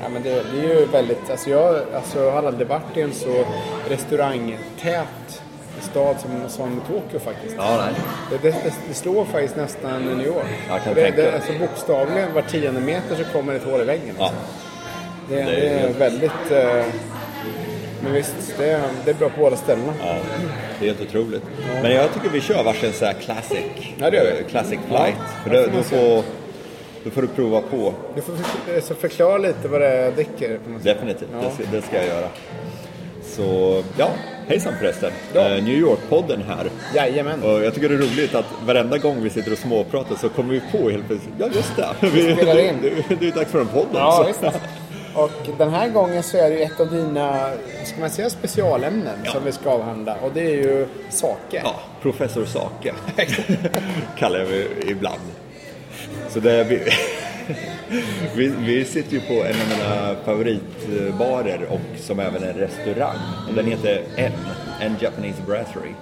Ja, men det, det är ju väldigt, alltså jag, alltså jag har aldrig varit i en så restaurangtät stad som, som Tokyo faktiskt. Ja, nej. Det, det, det slår faktiskt nästan New York. Jag kan det, tänka det, alltså bokstavligen var tionde meter så kommer ett hål i väggen. Ja. Liksom. Det, Det är det är väldigt... Eh, men visst, det är, det är bra på båda ställena. Ja, det är helt otroligt. Men jag tycker vi kör varsin så här classic, Ja, det gör vi. eh, classic flight. Det då, då, får, då får du prova på. Du får för, så förklara lite vad det är jag dricker. Definitivt, Ja. det, ska, det ska jag göra. Så ja, hejsan förresten. Ja. Eh, New York-podden här. Jajamän. Och jag tycker det är roligt att varenda gång vi sitter och småpratar så kommer vi på helt plötsligt, ja just det, vi, spelar in. det, det är dags för en podd Ja, också. visst. Och den här gången så är det ju ett av dina, ska man säga specialämnen Ja. som vi ska avhandla. Och det är ju sake. Ja, professor Sake kallar jag mig ibland. Så det är vi, vi, vi sitter ju på en av mina favoritbarer och som även är en restaurang. Och den heter N, N Japanese Brasserie.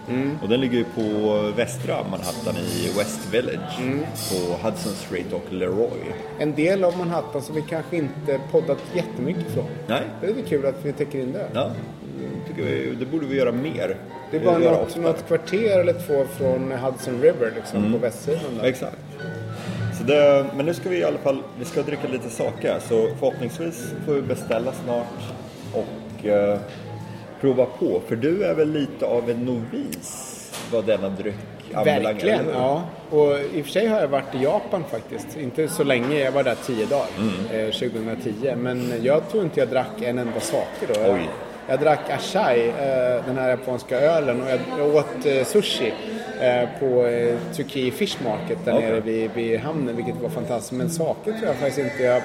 Och den ligger ju på västra Manhattan i West Village på Hudson Street och Leroy. En del av Manhattan som vi kanske inte poddat jättemycket från. Nej. Det är lite kul att vi täcker in det. Ja, tycker vi, det borde vi göra mer. Det är bara Göra något, något kvarter eller två från Hudson River liksom, på västsidan där. Exakt. Det, men nu ska vi i alla fall vi ska dricka lite saker så förhoppningsvis får vi beställa snart och eh, prova på. För du är väl lite av en novis vad denna dryck anbelangar? Verkligen, ja. Och i och för sig har jag varit i Japan faktiskt. Inte så länge, jag var där tio dagar. Mm. Eh, 2010. Men jag tror inte jag drack en enda sake då. Jag, jag drack ashai, eh, den här japanska ölen. Och jag, jag åt eh, sushi eh, på eh, Tsukii Fish Market där Okej. nere vid, vid hamnen. Vilket var fantastiskt. Men sake tror jag faktiskt inte jag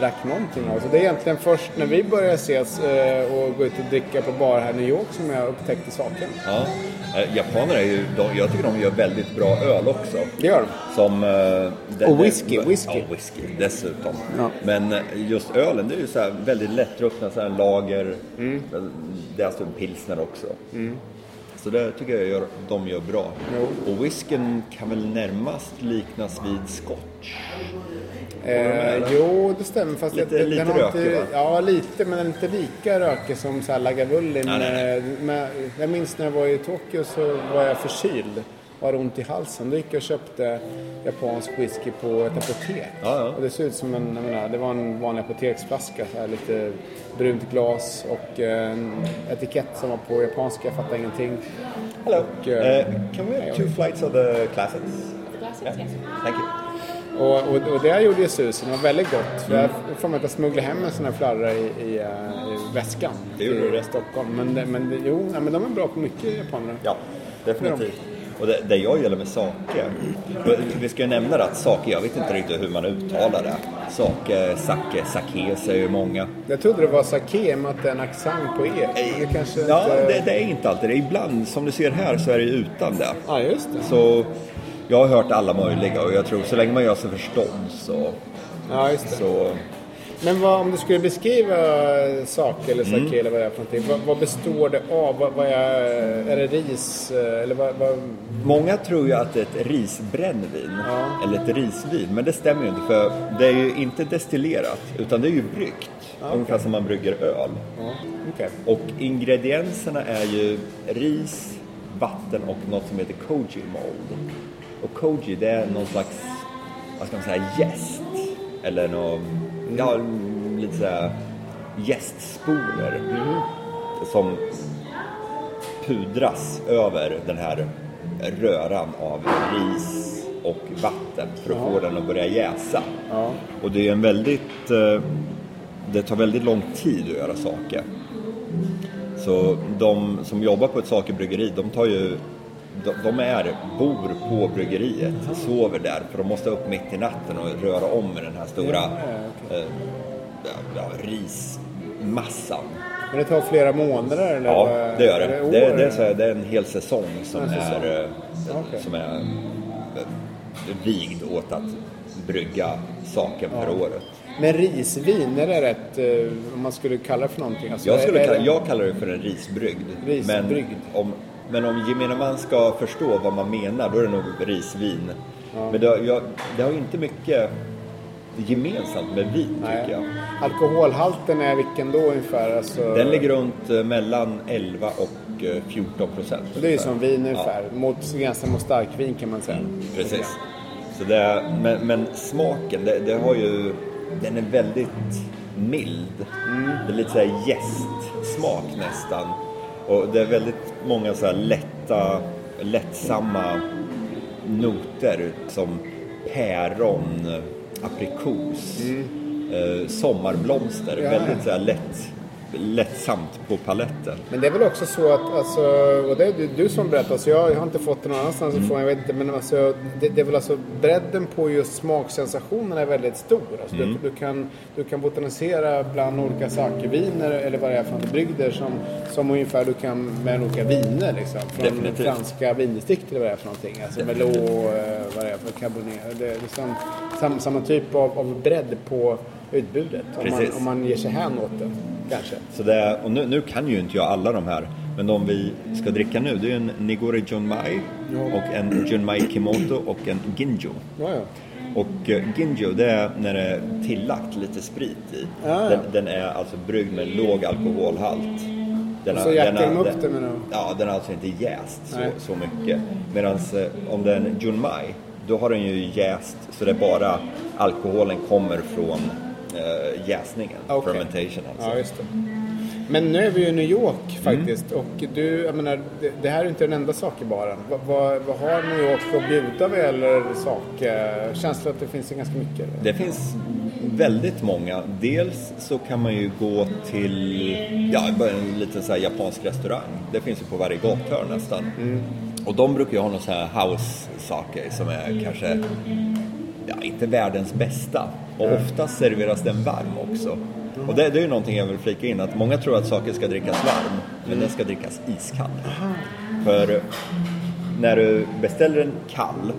drack någonting av. Så det är egentligen först när vi började ses eh, och gå ut och dricka på bar här i New York som jag upptäckte saken. Ja. Eh, Japaner är ju, de, jag tycker de gör väldigt bra öl också. Det gör de. Som, eh, den- Och whisky, den- whisky. Ja, whisky dessutom. Ja. Men just ölen, det är ju så här väldigt lättdruckna, så här lager. Mm. Det är alltså en pilsner också. Så det tycker jag gör, de gör bra. Jo. Och whiskyn kan väl närmast liknas vid scotch? Eh, jo, det stämmer. Fast Lite- den lite har rökig, inte, va? Ja, lite. Men den är inte lika rökig som så här Lagavulin. Nej, nej, nej. Eh, Men jag minns när jag var i Tokyo så var jag förkyld och hade ont i halsen. Då gick jag och köpte japansk whisky på ett apotek. Ja, ja. Och det såg ut som en, jag menar, det var en vanlig apoteksflaska. Så här, lite brunt glas och eh, en etikett som var på japanska. Jag fattade ingenting. Hello. Och, eh, Uh, can we have two flights of the classics? Glasses, Yeah. yes. Thank you. Och, och, och det gjorde ju susen. Det var väldigt gott. För jag får mig att jag smugglade hem en sån här flarra i, i, eh, i väskan. Till det. Stockholm. Men, men jo, nej, men de är bra på mycket japaner. Ja, definitivt. Och det, det jag gillar med sake, vi ska ju nämna det att sake, jag vet inte riktigt hur man uttalar det. Sake, sake, sake säger ju många. Jag trodde det var sake med att det är en accent på e. Det kanske Ja, inte... det, det är inte alltid det. Ibland, som du ser här, så är det ju utan det. Ja, just det. Så jag har hört alla möjliga och jag tror så länge man gör sig förstådd så... Ja, just det. så Men vad, om du skulle beskriva sake eller sake Mm. eller vad det är för någonting. Vad, vad består det av? Vad, vad är, är det ris? eh, Eller vad, Många tror ju att det är ett risbrännvin Ja. eller ett risvin, men det stämmer ju inte för det är ju inte destillerat utan det är ju bryggt. Ungefär som man brygger öl. ja, okej. Och ingredienserna är ju ris, vatten och något som heter koji mold. Och koji det är någon slags, vad ska man säga, jäst. Eller någon, ja, lite såhär jästspoler. Som pudras över den här röran av ris och vatten för att få den att börja jäsa. Ja. Och det är en väldigt, eh, det tar väldigt lång tid att göra saker. Så de som jobbar på ett sakebryggeri, de tar ju de, är, bor på bryggeriet, sover där för de måste upp mitt i natten och röra om med den här stora Ja, eh, ja, ja, rismassan. Men det tar flera månader? Eller Ja, det gör det. Det, det, är så här, det är en hel säsong som En säsong. är, eh, Okej. som är eh, vigd åt att brygga saken för året. Men risvin, är det rätt eh, om man skulle kalla det för någonting? Alltså, Jag, skulle är kalla, det- jag kallar det för en risbrygd. Risbrygd. Men om, men om gemene man ska förstå vad man menar, då är det nog risvin. Men det, har- jag, det har inte mycket gemensamt med vin, Nej. tycker jag. Alkoholhalten är vilken då ungefär? Alltså, Den ligger runt eh, mellan 11 och eh, 14 procent. Det är ju som vin ungefär. Mot, gränsen mot starkvin kan man säga. Precis. Så det är, men, men smaken, det, det har ju, den är väldigt mild. Det är lite såhär jästsmak nästan. Och det är väldigt många så här lätta, lättsamma noter som päron, aprikos, eh, sommarblomster. Ja. Väldigt så här lätt, lättsamt på paletten. Men det är väl också så att, alltså, och det är du, du som berättar, så jag, jag har inte fått det någon annanstans ifrån, jag vet inte, men alltså, det, det är väl alltså bredden på just smaksensationen är väldigt stor. Alltså, du, du, kan, du kan botanisera bland olika saker-viner eller vad det är för brygder som, som ungefär du kan med olika viner liksom. Från Definitivt. franska vindistrikt eller vad det är för någonting. Alltså Merlot, eh, vad det är för cabernet. Det är liksom sam, samma typ av, av bredd på utbudet. Om man, om man ger sig hän åt det, kanske. Så det och nu, nu kan ju inte jag alla de här, men de vi ska dricka nu det är en Nigori Junmai och en Junmai Kimoto och en Ginjo. Ja, ja. Och eh, Ginjo det är när det är tillagt lite sprit i. Ja, ja. Den, den är alltså bryggd med låg alkoholhalt. Den har- så de upp det menar du? Ja, den har alltså inte jäst så, så mycket. Medan om det är en Junmai, då har den ju jäst så det är bara alkoholen kommer från eh, jäsningen, Okej. fermentation alltså. Ja, just det. Men nu är vi ju i New York faktiskt och du, jag menar, det, det här är inte den enda sakebaren. Vad, vad, vad har New York för att bjuda vad gäller sak? eh, Känns det att det finns ganska mycket? eller? Det finns väldigt många. Dels så kan man ju gå till ja, en liten så japansk restaurang. Det finns ju på varje gathörn nästan. Och de brukar ju ha någon så här house sake som är kanske inte världens bästa. Och ofta serveras den varm också. Och det, det är ju någonting jag vill flika in att många tror att saker ska drickas varm, men den ska drickas iskall. För när du beställer en kall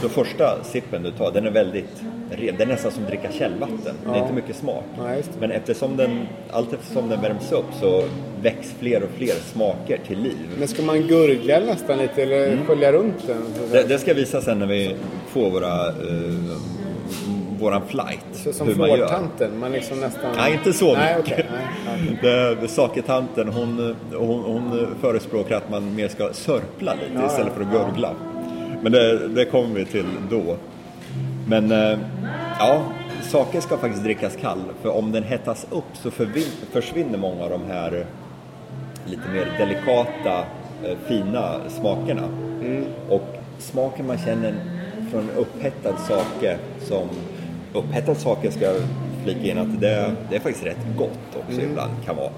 så första sippen du tar, den är väldigt. Det är nästan som att dricka källvatten. Det är inte mycket smak. Det. Men eftersom den, allt eftersom den värms upp så väcks fler och fler smaker till liv. Men ska man gurgla nästan lite eller skölja runt den? Det, det ska visa sen när vi får våra, eh, våran flight. Så som hur man gör. fårtanten? Man liksom nästan... Nej, inte så Nej, mycket. okej. Nej, ja. Saketanten hon, hon, hon förespråkar att man mer ska sörpla lite Ja, istället för att ja. gurgla. Men det, det kommer vi till då. Men eh, ja, saker ska faktiskt drickas kall. För om den hettas upp så försvinner många av de här lite mer delikata, eh, fina smakerna. Mm. Och smaken man känner från upphettad sake som upphettad sake ska jag flika in att det, det är faktiskt rätt gott också ibland kan vara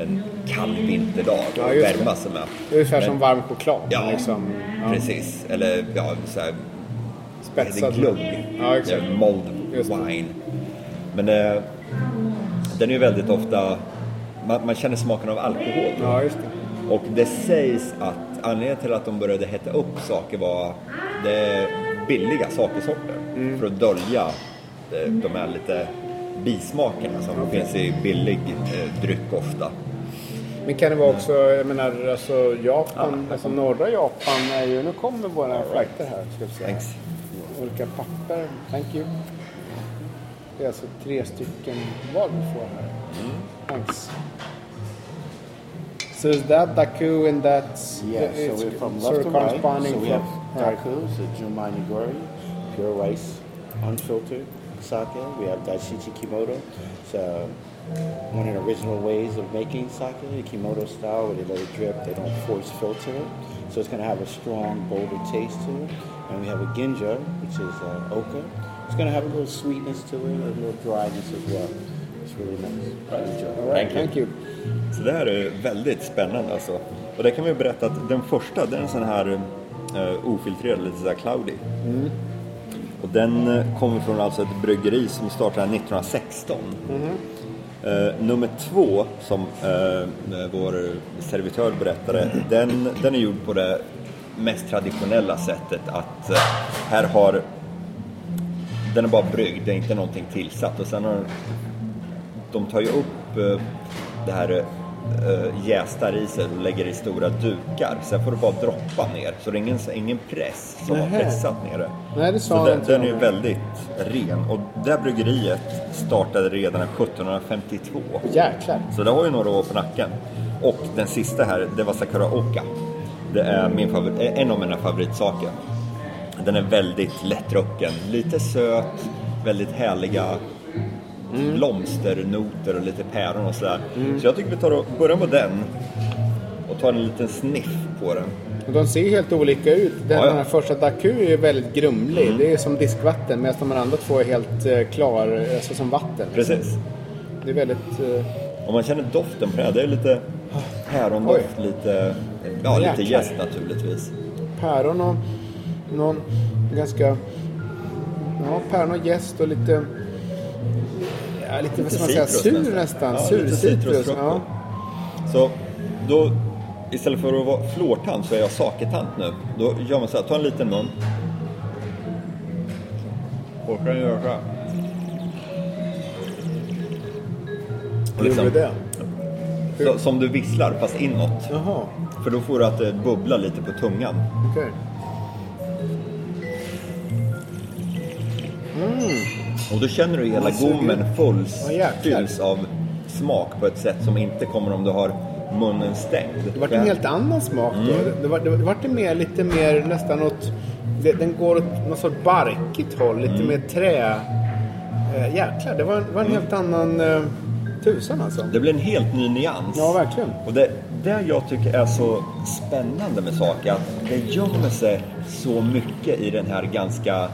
en kall vinterdag Mm. Ja, och värma sig med. Ungefär Men- som varm choklad. Ja, liksom. ja. precis. Eller ja, så här, Spetsad. det? glugg. Ja, exakt. Ja, Mold wine. Men eh, den är ju väldigt ofta, man, man känner smaken av alkohol. Ja, just det. Och det sägs att anledningen till att de började hetta upp saker var det billiga sakersorter. Mm. För att dölja de här lite bismakerna som finns i billig eh, dryck ofta. Men kan det vara också, jag menar, alltså Japan, alltså norra Japan är ju, nu kommer våra flighter här. Ska vi säga. Thanks. Olika papper, thank you. Det är alltså tre stycken var vi får här. Thanks. So is that Daku and that's Yeah, it's so we're from sort left of to right. corresponding So we from- have Dakus, the Jumai Nigori, pure rice, unfiltered sake. We have Daishichi Kimoto. It's uh, one of the original ways of making sake, the Kimoto style, where they let it drip. They don't force filter it. So it's going to have a strong, bolder taste to it. And we have a Ginja, which is uh, oka. It's going to have a little sweetness to it, a little dryness as well. It's really nice. Enjoy. All right, thank you. Så det här är väldigt spännande alltså. Och det kan vi berätta att den första, den är en sån här uh, ofiltrerad, lite sådär cloudy. Och den eh, kommer från alltså ett bryggeri som startade 1916. Eh, nummer två, som eh, vår servitör berättade, den, den är gjord på det mest traditionella sättet att eh, här har den är bara bryggd, det är inte någonting tillsatt. Och sen har de tar ju upp eh, det här eh, jästa riset och lägger i stora dukar. Sen får du bara droppa ner. Så det är ingen, ingen press som har Nähä. pressat ner det. Nej, det sa Så den, den är ju väldigt ren. Och det bryggeriet startade redan 1752. Jäklar. Så det har ju några år på nacken. Och den sista här, det var Sakura Oka. Det är min favorit, eh, en av mina favoritsaker. Den är väldigt lättdrucken, lite söt, väldigt härliga blomsternoter och lite päron och sådär. Så jag tycker vi tar och börjar med den och tar en liten sniff på den. Och de ser helt olika ut. Den, Ja, ja. den här första Daku är ju väldigt grumlig. Det är som diskvatten medan de andra två är helt eh, klar, alltså som vatten. Precis. Det är väldigt... Om man känner doften på det här, det är lite pärondoft, lite, ja, lite jäst naturligtvis. päron och någon ganska... Ja, päron och jäst och lite... Ja, lite, vad ska man säga? Sur nästan. nästan. Ja, Sur citrus. Ja. Så då, istället för att vara flårtant så är jag saketant nu. Då gör man så här, ta en liten mun. Och kan göra så här. Hur gjorde det? så, som du visslar fast inåt. Jaha, För då får du att det bubblar lite på tungan. okej. Och då känner du hela gommen full, Ja, fylls av smak på ett sätt som inte kommer om du har munnen stängd. Det vart en helt annan smak då. Mm. Det, var, det, vart det mer, lite mer nästan åt... Det, den går åt något sorts barkigt håll, lite Mm. mer trä... Eh, jäklar, det var, var en helt annan... Eh, tusan alltså. Det blir en helt ny nyans. Ja, verkligen. Och det, det jag tycker är så spännande med saker, att det gömmer sig så mycket i den här ganska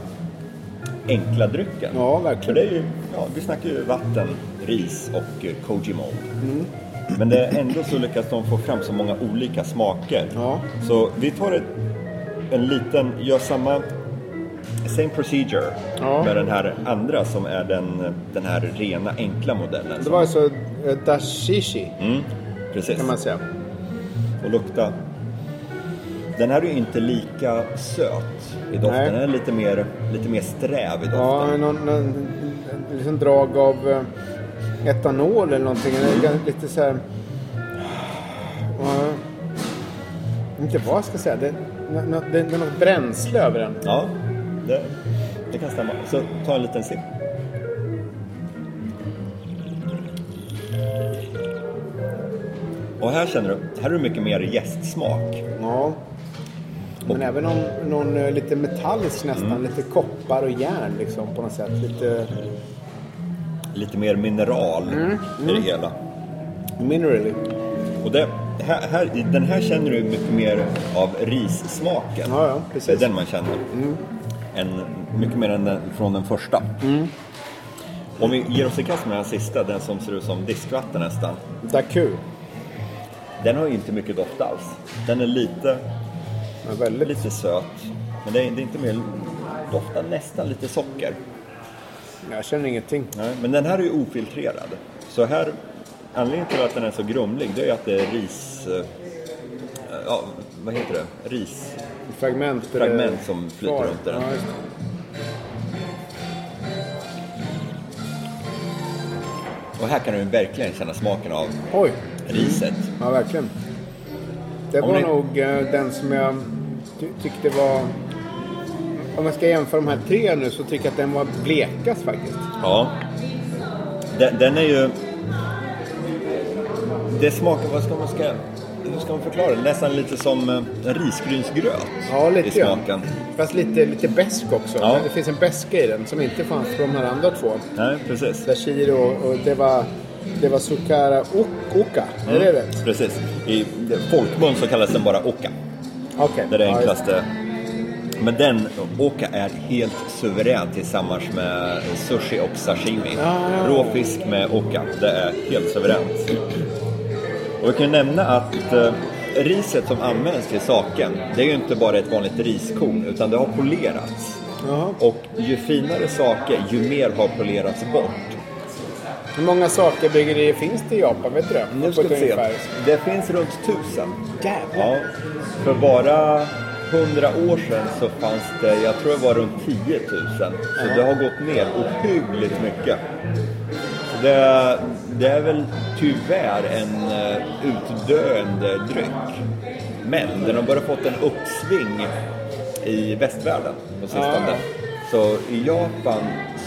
enkla drycken. Ja, För verkligen. det är ju, ja, vi snackar ju vatten, ris och koji malt. Mm. Men det är ändå så lyckas de få fram så många olika smaker. Ja. Så vi tar ett, en liten, gör samma same procedure Ja. med den här andra som är den, den här rena enkla modellen. Det var alltså eh, dashishi, Mm, precis. kan man säga. Och lukta. Den här är ju inte lika söt i doften. Nej. Den är lite mer, lite mer sträv i Ja, doften. någon, någon liksom drag av eh, etanol eller någonting. Gan- Lite så här... Ja, inte vad jag ska säga. Det, det, det är något bränsle över den. Ja, det, det kan stämma. Så ta en liten sipp. Och här känner du, här är det mycket mer jästsmak. Ja. Men även någon, någon eh, lite metallisk nästan. Mm. Lite koppar och järn liksom på något sätt. Lite Lite mer mineral Mm, i det hela. minerally. Och det, här, här, den här känner du mycket mer av rissmaken. Ja, ja, Det är precis. den man känner. En, mycket mer än den, från den första. Mm. Om vi ger oss i kast med den sista, den som ser ut som diskvatten nästan. Daku. Den har ju inte mycket doft alls. Den är lite, Ja, väldigt. lite söt. Men det är, det är inte mer, doftar nästan lite socker. Jag känner ingenting. Nej, men den här är ju ofiltrerad. Så här, anledningen till att den är så grumlig, det är att det är ris... eh, Ja, vad heter det? Ris... Fragment. eller- Fragment som flyter kvar. runt den. Ja. Och här kan du verkligen känna smaken av Oj. riset. Ja, verkligen. Det Om var ni- nog eh, den som jag ty- tyckte var... Om jag ska jämföra de här tre nu så tycker jag att den var blekast faktiskt. Ja. Den, den är ju... Det smakar, vad ska man ska... Hur ska man förklara det? Nästan lite som eh, risgrynsgröt Ja, i lite grann. smaken. Fast lite, lite besk också. Ja. Det finns en beska i den som inte fanns på de här andra två. Nej, precis. Dashiri och, och det var... Det var Sukara ok- Oka. Är det rätt? Precis. I folkmun så kallas den bara oka. Okej. Det är det Ja, enklaste. Men den, oka är helt suverän tillsammans med sushi och sashimi. Ja, ja. Råfisk med oka, det är helt suveränt. Och vi kan ju nämna att eh, riset som används till saken, det är ju inte bara ett vanligt riskorn, utan det har polerats. Jaha. Och ju finare saker, ju mer har polerats bort. Hur många saker bryggerier finns det i Japan? Vet du det? Nu ska vi se. Det finns runt tusen. Jävlar. Ja, för bara hundra år sedan så fanns det, jag tror det var runt 10 000. Så det har gått ner ohyggligt mycket. Det, det är väl tyvärr en eh, utdöende dryck. Men den har börjat fått en uppsving i västvärlden på sistone. Ja. Så i Japan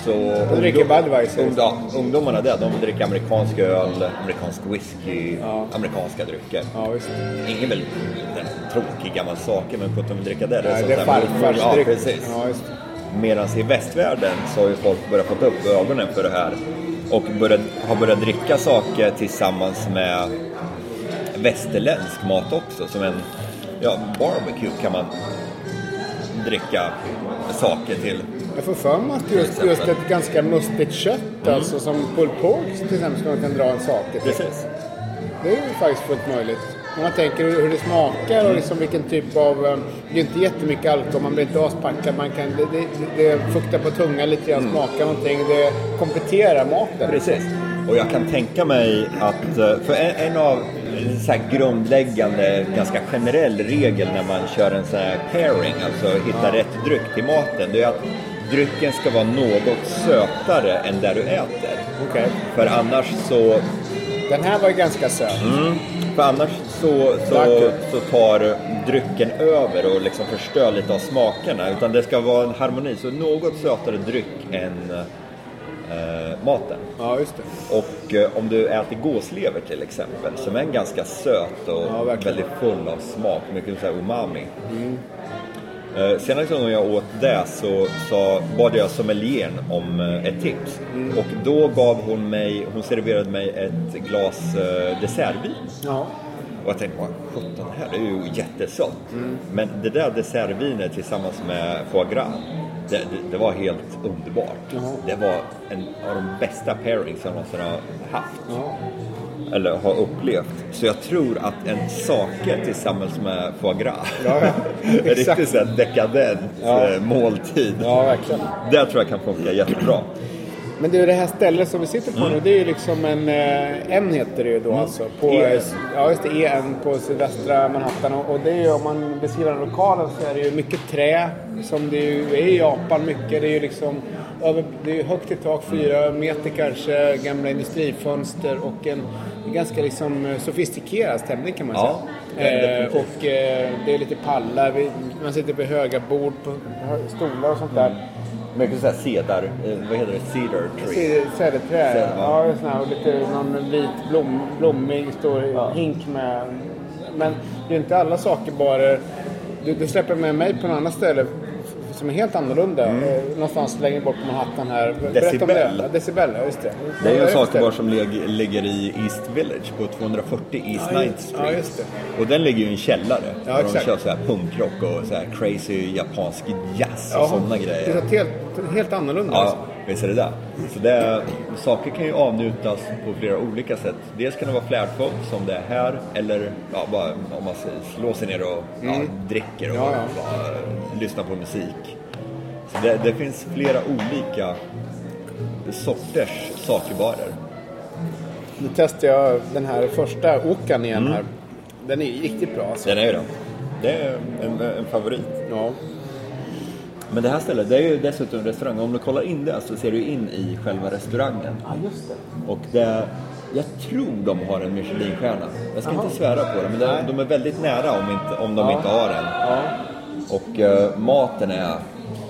så... De dricker Budweiser. Ung, ja, ungdomarna där, de dricker amerikansk öl, amerikansk whisky, Ja. amerikanska drycker. Ja, visst. Ingen väl den tråkiga gammal saker, men att de dricker det. Nej, det är där farfars Ja, dryck. precis. Ja. Medan i västvärlden så har ju folk börjat få upp ögonen för det här och börjat, har börjat dricka saker tillsammans med västerländsk mat också. Som en ja, barbecue kan man dricka saker till. Jag får för mig att just, just ett ganska mustigt kött, Mm. alltså som pulled pork till exempel, som man kan dra en sak till. Precis. Det är ju faktiskt fullt möjligt. Om man tänker hur det smakar och liksom vilken typ av... eh, Det är inte jättemycket alkohol, man blir inte aspackad. Man kan, det, det, det fuktar på tungan lite grann, smakar någonting. Det kompletterar maten. Mm. Precis. Och jag kan tänka mig att, eh, för en, en av så grundläggande, ganska generell regel när man kör en sån här pairing, alltså hitta rätt dryck till maten, det är att drycken ska vara något sötare än där du äter. Okej. För annars så, Den här var ju ganska söt. för annars så, så, så tar drycken över och liksom förstör lite av smakerna. Utan det ska vara en harmoni, så något sötare dryck än eh, maten. Ja, just det. Och eh, om du äter gåslever till exempel, som är en ganska söt och Ja, väldigt full av smak, mycket så umami. Eh, senaste gången jag åt det så, så bad jag sommelieren om eh, ett tips. Och då gav hon mig, hon serverade mig ett glas eh, dessertvin. Ja. Och jag tänkte, vad sjutton, det här är ju jättesött. Men det där dessertvinet tillsammans med foie gras, det, det, det var helt underbart. Det var en av de bästa pairings jag någonsin har haft. ja. Eller har upplevt. Så jag tror att en sake tillsammans med foie gras, Ja, ja. en riktigt så dekadent Ja. eh, måltid. Ja, verkligen. Det tror jag kan funka jättebra. Men du, det här stället som vi sitter på nu, det är ju liksom en... eh, En heter det ju då alltså. På, EN. Ja, just det. EN på sydvästra Manhattan. Och och det är ju, om man beskriver den lokalen så är det ju mycket trä. Som det ju är i Japan mycket. Det är ju liksom... Över, det är högt i tak, fyra meter kanske, gamla industrifönster och en ganska liksom eh, sofistikerad stämning kan man Ja, säga. Eh, definitivt. och eh, det är lite pallar, vi, man sitter vid höga bord, på stolar och sånt där. Mycket såhär cedar, eh, vad heter det, cedar tree. Cederträ, Ceder, ja. ja. sån här, och lite någon vit blom, blommig stor hink med. Men det är inte alla saker bara. Du, du släpper med mig på en annan ställe som är helt annorlunda. Eh, någonstans längre bort på Manhattan här. Om det. Mm. Decibel. Ja, Decibel, just det. Det är ju en för sak ställe? var som lig- ligger i East Village på 240 East Ja, 9th just- Street. ja. Och den ligger ju i en källare. Ja, där de exakt. kör så här punkrock och så här crazy japansk jazz och sådana Det är grejer. helt, helt annorlunda. Alltså. Visst är det där. Så det, saker kan ju avnjutas på flera olika sätt. Dels kan det vara flärdfullt som det är här eller ja, bara om man slår sig ner och ja, dricker och Mm. Ja, ja. Bara, lyssnar på musik. Så det, det finns flera olika sorters sakervaror. Nu testar jag den här första Okan igen Mm. här. Den är ju riktigt bra alltså. Den är ju det. Det är en, en favorit. Ja. Men det här stället, det är ju dessutom en restaurang. Om du kollar in där så ser du in i själva restaurangen. ja, just det. Och det, jag tror de har en Michelinstjärna. Jag ska inte svära på det, men de, de är väldigt nära om, inte, om de Ja. inte har en. Ja. Och eh, maten är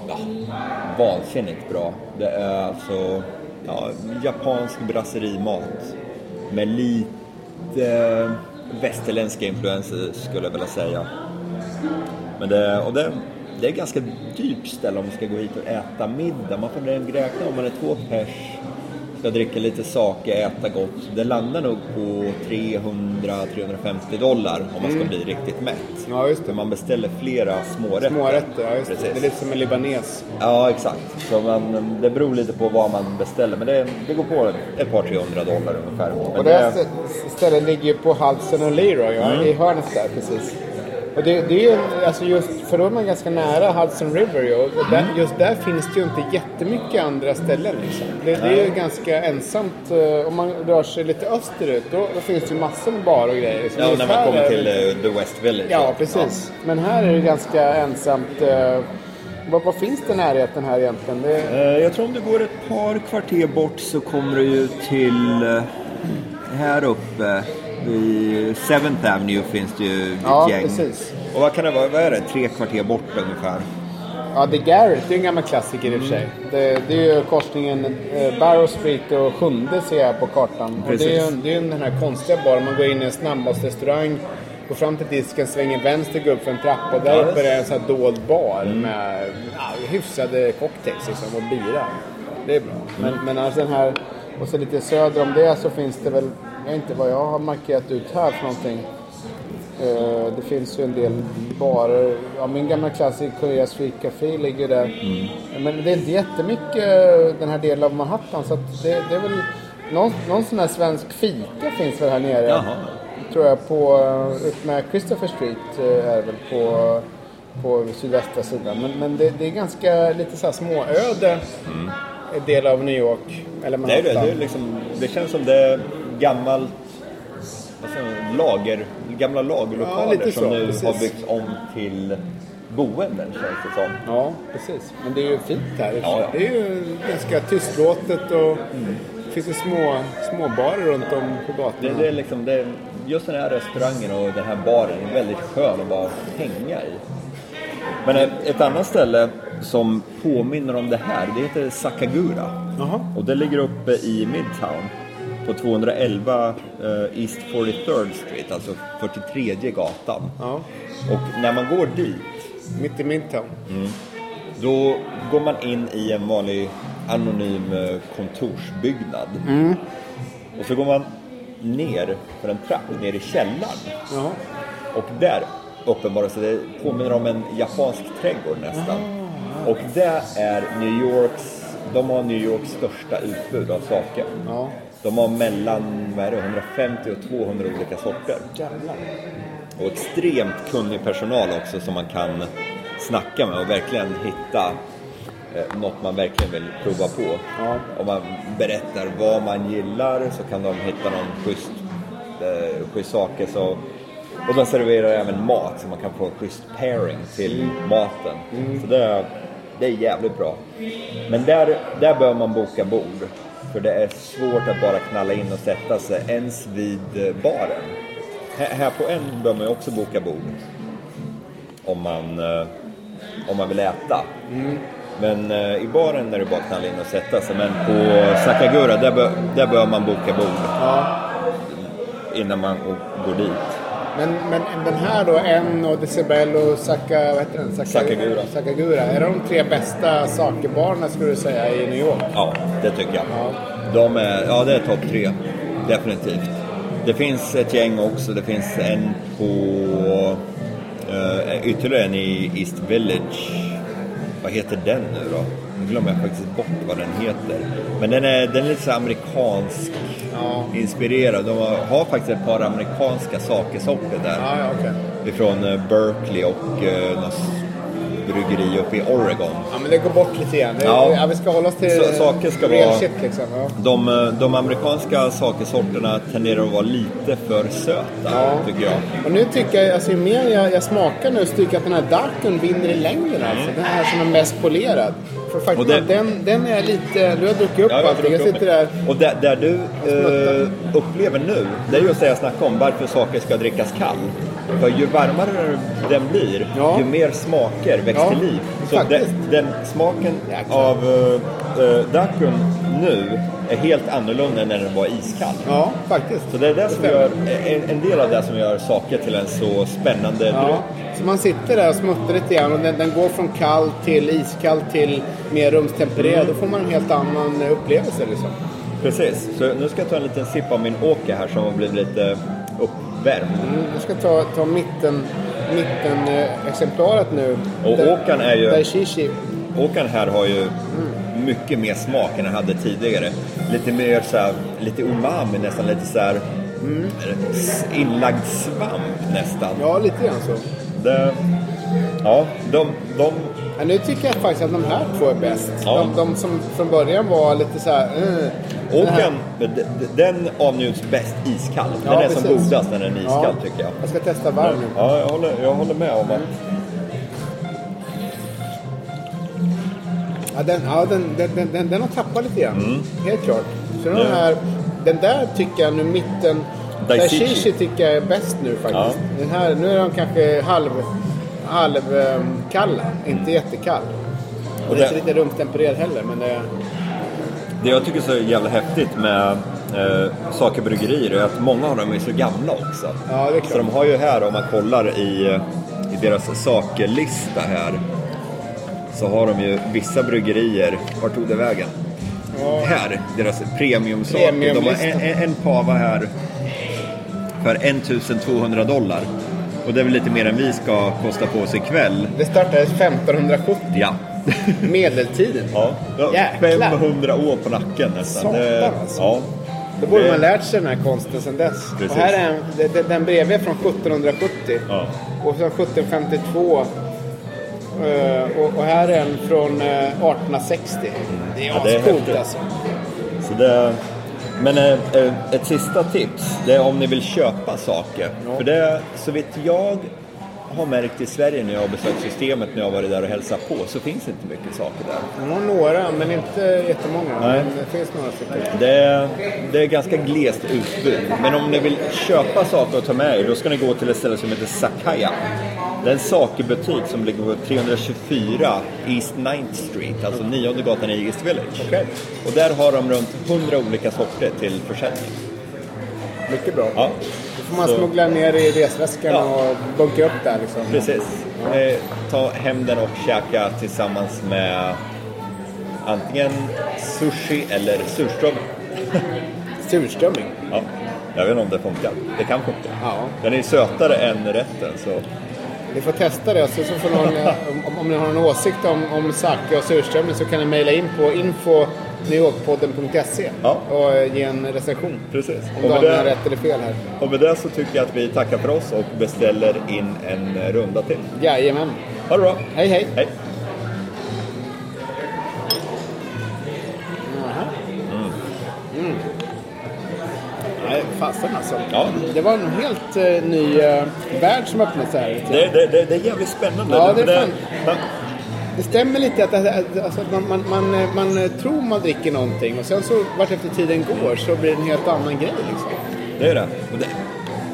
ja, vansinnigt bra. Det är alltså ja, japansk brasserimat med lite västerländska influenser skulle jag vilja säga. Men det, och det, det är ganska dyrt ställe om man ska gå hit och äta middag. Man får räkna om man är två pers, ska dricka lite sake, äta gott. Det landar nog på 300-350 dollar om man ska bli riktigt mätt. Ja, just det. För man beställer flera smårätter. Smårätter, ja just det. Precis. Det är lite som en libanes. Ja, exakt. Så man, det beror lite på vad man beställer. Men det, det går på ett par 300 dollar ungefär. Men Och det här st- stället ligger ju på Hudson och Leroy, ja, i hörnet där precis. Och det, det är alltså just, för då är man ganska nära Hudson River. Och där, Mm. just där finns det ju inte jättemycket andra ställen liksom. Det, det är ju ganska ensamt. eh, Om man rör sig lite österut då, då finns det ju massor med bar och grejer. liksom. Ja, när man kommer är- till eh, The West Village. Ja, precis. Men här är det ganska ensamt. eh, Vad, vad finns det närheten här egentligen? Det, Jag tror om du går ett par kvarter bort så kommer du ju till här uppe vid 7th Avenue finns det ju ett Ja, gäng. precis. Och vad kan det vara? Vad är det? Tre kvarter bort ungefär? Ja, The Garrett, det är en gammal klassiker i och för sig. Det, det är ju korsningen eh, Barrow Street och Sjunde ser jag på kartan. Och det är ju Precis. det är ju den här konstiga baren. Man går in i en snabbmatsrestaurang, går fram till disken, svänger vänster, går upp för en trappa och där uppe är det en sån här dold bar med ja, hyfsade cocktails liksom, och bira. Det är bra. Men, men alltså den här, och så lite söder om det så finns det väl, vet inte vad jag har markerat ut här för någonting. Eh, det finns ju en del barer. Ja, min gamla klassiker Korea Street Café ligger där. Men det är inte jättemycket eh, den här delen av Manhattan. Så det, det är väl någon, någon sån här svensk fika finns väl här nere. Jaha. Tror jag på, eh, upp med Christopher Street är det väl på, på sydvästra sidan. Men, men det, det är ganska lite så här småöde del av New York. Eller Manhattan. det, det, är liksom, det känns som det är gammalt lager, gamla lagerlokaler Ja, som så, nu precis. har byggts om till boenden känns det som. Ja, precis. Men det är ju fint här. Ja, ja. Det är ju ganska tystlåtet och det finns ju små, små barer runt om på Det, gatorna. det är liksom, det, just den här restaurangen och den här baren är väldigt skön att bara hänga i. Men ett, annat ställe som påminner om det här, det heter Sakagura. Jaha. Och det ligger uppe i Midtown på 211 eh, East 43rd Street, alltså 43 gatan. Ja, Och när man går dit, mitt i Midtown. då går man in i en vanlig anonym eh, kontorsbyggnad. Och så går man ner för en trapp, ner i källaren. Jaha. Och där uppe bara så det påminner om en japansk trädgård nästan. Och det är New Yorks, de har New Yorks största utbud av saker. Ja. De har mellan vad är det, 150 och 200 olika sorter. Jävlar. Och extremt kunnig personal också som man kan snacka med och verkligen hitta eh, något man verkligen vill prova på. Ja. Om man berättar vad man gillar så kan de hitta någon schysst, eh, schysst saker. Så, och de serverar även mat så man kan få en schysst pairing till maten. Så det, det är jävligt bra. Men där, där bör man boka bord. För det är svårt att bara knalla in och sätta sig ens vid eh, baren. Här, på en bör man ju också boka bord. Om man, eh, om man vill äta. Men eh, i baren är det bara att knalla in och sätta sig. Men på Sakagura, där bör, där bör man boka bord. Innan man går dit. Men, men den här då, En och Decibel och Saka, vad heter den? Saka, Sakagura. Sakagura. Är de tre bästa sakerbarerna skulle du säga i New York? Ja, det tycker jag. Ja. De är, ja, det är topp tre. Definitivt. Det finns ett gäng också. Det finns en på... Uh, ytterligare en i East Village. Vad heter den nu då? Nu glömmer jag faktiskt bort vad den heter. Men den är, den är lite så amerikansk Ja. inspirerad. De har, har faktiskt ett par amerikanska sakersorter där. Ja, ja, okej. Ifrån eh, Berkeley och något bryggeri uppe i Oregon. Ja, men det går bort lite grann. Ja. ja. vi ska hålla oss till Så- saker ska vara- shit liksom. Ja. De, eh, de amerikanska sakersorterna tenderar att vara lite för söta, Ja. tycker jag. Och nu tycker jag, alltså ju mer jag, jag smakar nu så tycker jag att den här Darkun vinner i längden alltså. Den här som är mest polerad. För faktum det- den, den är lite, du har druckit upp Ja, jag, allting. Jag sitter där. Och där, där du eh, upplever nu, det är just det jag snackade om, varför saker ska drickas kall. För ju varmare den blir, Ja. ju mer smaker väcks Ja, till liv. Så den, den smaken av uh, Dakun nu är helt annorlunda än när den var iskall. Ja, faktiskt. Så det är det som gör, en, en del av det som gör saker till en så spännande Ja, dryck. så man sitter där och smuttar lite grann och den, den går från kall till iskall till mer rumstempererad. Då får man en helt annan eh, upplevelse liksom. Precis, så nu ska jag ta en liten sipp av min åker här som har blivit lite uppvärmd. Mm, jag ska ta, ta mitten, mitten eh, exemplaret nu. Och Där- åkern är ju- Daishishi. Åkern här har ju mycket mer smak än den hade tidigare. Lite mer så här, lite umami nästan, lite så här s- inlagd svamp nästan. Ja, lite grann så. det, ja, de, de, Ja, nu tycker jag faktiskt att de här två är bäst. Ja. De, de som från början var lite så här... Uh, d- den avnjuts bäst iskall. Den Ja, är som precis. godast när den är iskall Ja. tycker jag. Jag ska testa varm nu. Ja, jag håller, jag håller med om att Ja, den, ja, den, den, den, den, den har tappat lite grann. Mm. Helt klart. Så den här... Den där tycker jag nu mitten... Daishichi tycker jag är bäst nu faktiskt. Den här, nu är de kanske halv... Halv um, kalla, inte jättekall. Och det är inte lite rumstempererad heller, men det... Det jag tycker är så jävla häftigt med eh, Sake Bryggerier är att många av dem är så gamla också. Ja, det är klart. Så de har ju här, om man kollar i, i deras sakelista här, så har de ju vissa bryggerier, vart tog det vägen? Ja. Här, deras premiumsaker. De har en, en pava här för 1200 dollar. Och det är väl lite mer än vi ska kosta på oss ikväll. Det startades 1570. Ja. Medeltiden. ja. ja Jäklar. 500 år på nacken nästan. Satan, alltså. Ja. Då borde man lärt sig den här konsten sedan dess. Precis. Och här är en, den- den, den bredvid är från 1770. Ja. Och sen 1752. Eh, och, och här är en från eh, 1860. Det är Ja, det är ascoolt häftigt. alltså. Så det, men eh, eh, ett sista tips, det är om ni vill köpa saker. För det, så vitt jag har märkt i Sverige när jag har besökt systemet, när jag har varit där och hälsat på, så finns det inte mycket saker där. Har några, men inte jättemånga. Nej. Men det finns några stycken. Det är, det är ganska glest utbud. Men om ni vill köpa saker och ta med er, då ska ni gå till ett ställe som heter Sakaya. Det är en sakebutik som ligger på 324 East 9th Street, alltså nionde gatan i East Village. Okej. Och där har de runt 100 olika sorter till försäljning. Mycket bra. Ja. Får man Så- smuggla ner i resväskan Ja. och bunkra upp där liksom. Precis. Eh, ta hem den och käka tillsammans med antingen sushi eller surströmming. Surströmming. Ja. Jag vet inte om det funkar. Det kan funka. Ja. Den är sötare än rätten så Vi får testa det. Så, så får någon, om, om ni har någon åsikt om, om sake och surströmming så kan ni mejla in på info newyorkpodden.se Ja. och eh, ge en recension. precis. Om Daniel har rätt eller fel här. och med det så tycker jag att vi tackar för oss och beställer in en runda till. Jajamän. Ha det bra! Hej hej. Hej! Jaha. Mm. Nej, fasen alltså. Ja. Det var en helt eh, ny eh, värld som öppnade sig här. Det, det, det, det är jävligt spännande. Ja, det är fan. man, Det stämmer lite att, alltså, man, man, man, eh, man eh, tror man dricker någonting och sen så vart efter tiden går så blir det en helt annan grej liksom. Det är det. Det.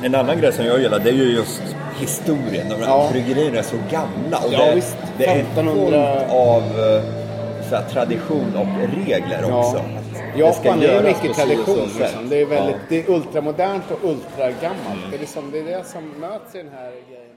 En annan grej som jag gillar det är ju just historien. De Ja. bryggerierna är så gamla. Och Ja, det, visst. det är 1500 fullt av eh, så här, tradition och regler också. Det ska Japan är mycket tradition. sätt. Liksom. Det är väldigt Ja. det är ultramodernt och ultragammalt. Det, är liksom, det är det som möts i den här grejen.